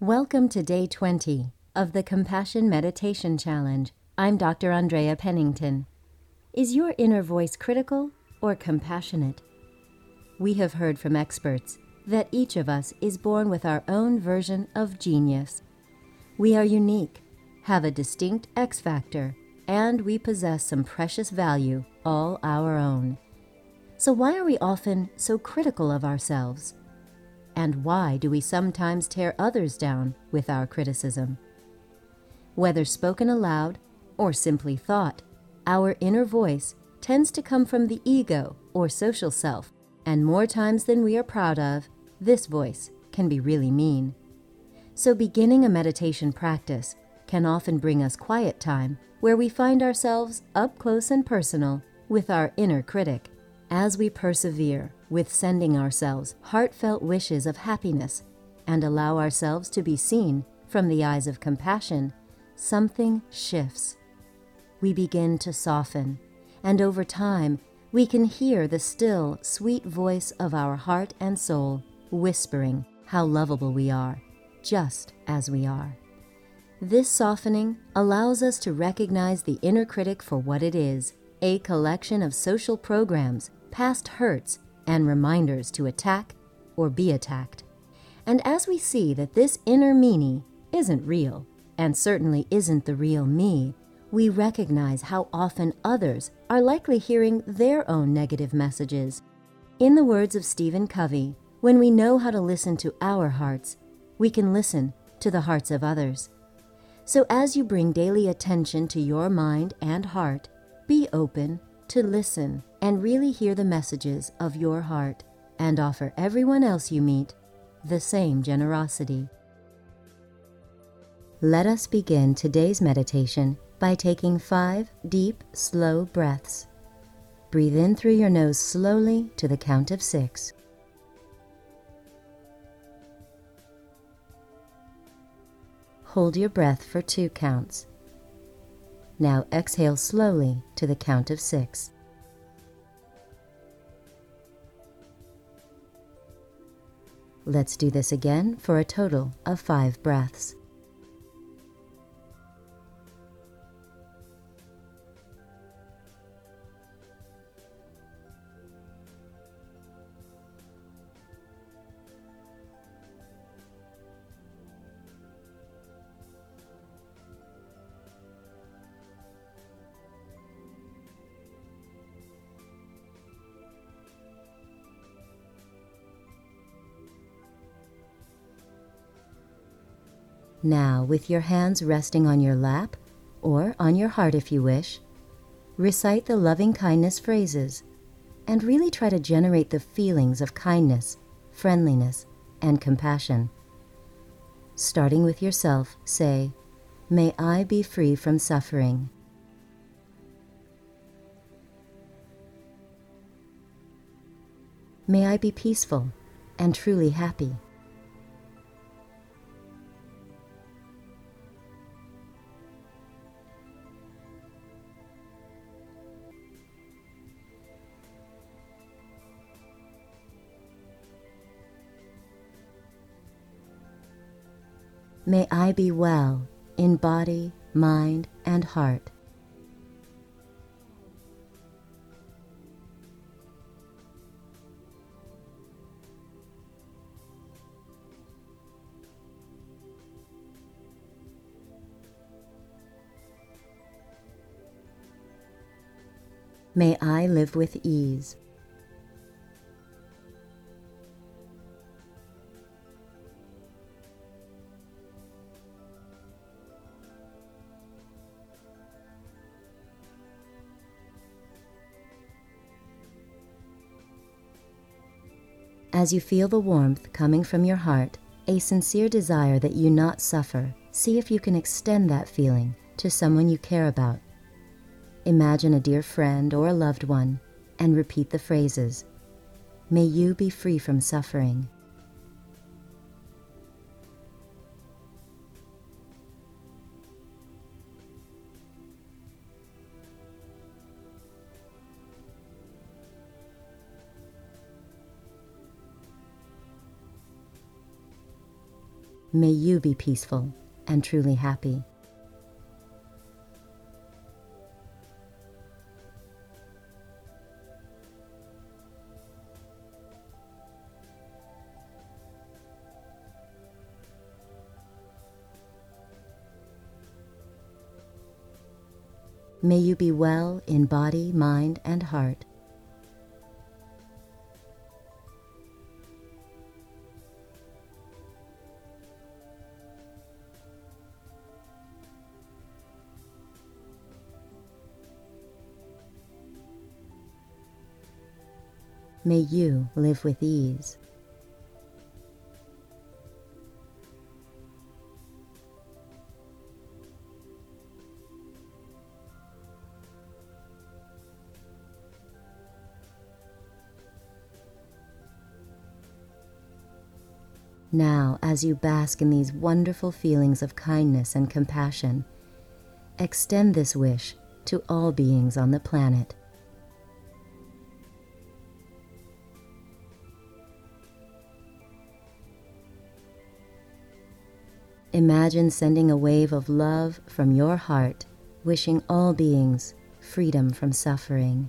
Welcome to day 20 of the Compassion Meditation Challenge. I'm Dr. Andrea Pennington. Is your inner voice critical or compassionate? We have heard from experts that each of us is born with our own version of genius. We are unique, have a distinct X factor, and we possess some precious value all our own. So, why are we often so critical of ourselves? And why do we sometimes tear others down with our criticism? Whether spoken aloud or simply thought, our inner voice tends to come from the ego or social self, and more times than we are proud of, this voice can be really mean. So, beginning a meditation practice can often bring us quiet time where we find ourselves up close and personal with our inner critic. As we persevere with sending ourselves heartfelt wishes of happiness and allow ourselves to be seen from the eyes of compassion, something shifts. We begin to soften, and over time, we can hear the still, sweet voice of our heart and soul whispering how lovable we are, just as we are. This softening allows us to recognize the inner critic for what it is a collection of social programs past hurts, and reminders to attack or be attacked. And as we see that this inner meanie isn't real, and certainly isn't the real me, we recognize how often others are likely hearing their own negative messages. In the words of Stephen Covey, when we know how to listen to our hearts, we can listen to the hearts of others. So as you bring daily attention to your mind and heart, be open to listen and really hear the messages of your heart and offer everyone else you meet the same generosity. Let us begin today's meditation by taking five deep, slow breaths. Breathe in through your nose slowly to the count of six. Hold your breath for two counts. Now exhale slowly to the count of six. Let's do this again for a total of five breaths. Now, with your hands resting on your lap, or on your heart if you wish, recite the loving kindness phrases and really try to generate the feelings of kindness, friendliness, and compassion. Starting with yourself, say, May I be free from suffering. May I be peaceful and truly happy. May I be well in body, mind, and heart. May I live with ease. As you feel the warmth coming from your heart, a sincere desire that you not suffer, see if you can extend that feeling to someone you care about. Imagine a dear friend or a loved one and repeat the phrases May you be free from suffering. May you be peaceful and truly happy. May you be well in body, mind, and heart. May you live with ease. Now, as you bask in these wonderful feelings of kindness and compassion, extend this wish to all beings on the planet. Imagine sending a wave of love from your heart, wishing all beings freedom from suffering.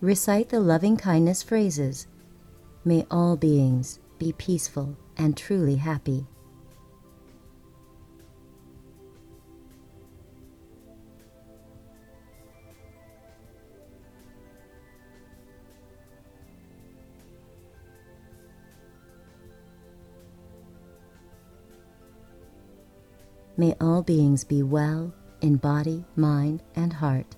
Recite the loving kindness phrases. May all beings be peaceful and truly happy. May all beings be well in body, mind, and heart.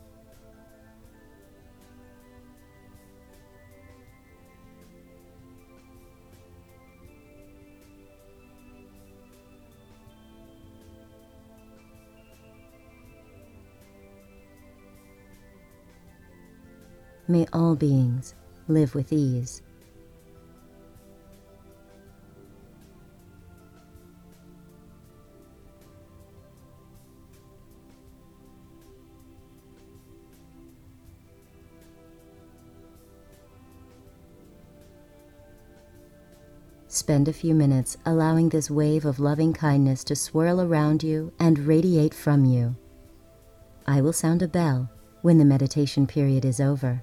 May all beings live with ease. Spend a few minutes allowing this wave of loving kindness to swirl around you and radiate from you. I will sound a bell when the meditation period is over.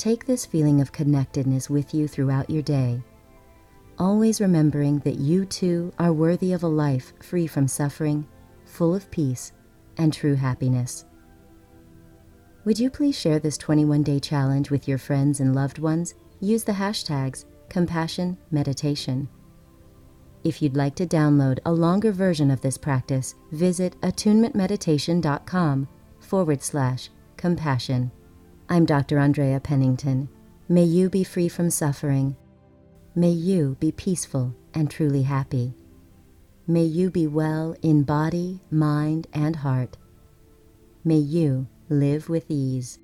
Take this feeling of connectedness with you throughout your day, always remembering that you too are worthy of a life free from suffering, full of peace, and true happiness. Would you please share this 21 day challenge with your friends and loved ones? Use the hashtags Compassion Meditation. If you'd like to download a longer version of this practice, visit attunementmeditation.com forward slash compassion. I'm Dr. Andrea Pennington. May you be free from suffering. May you be peaceful and truly happy. May you be well in body, mind, and heart. May you live with ease.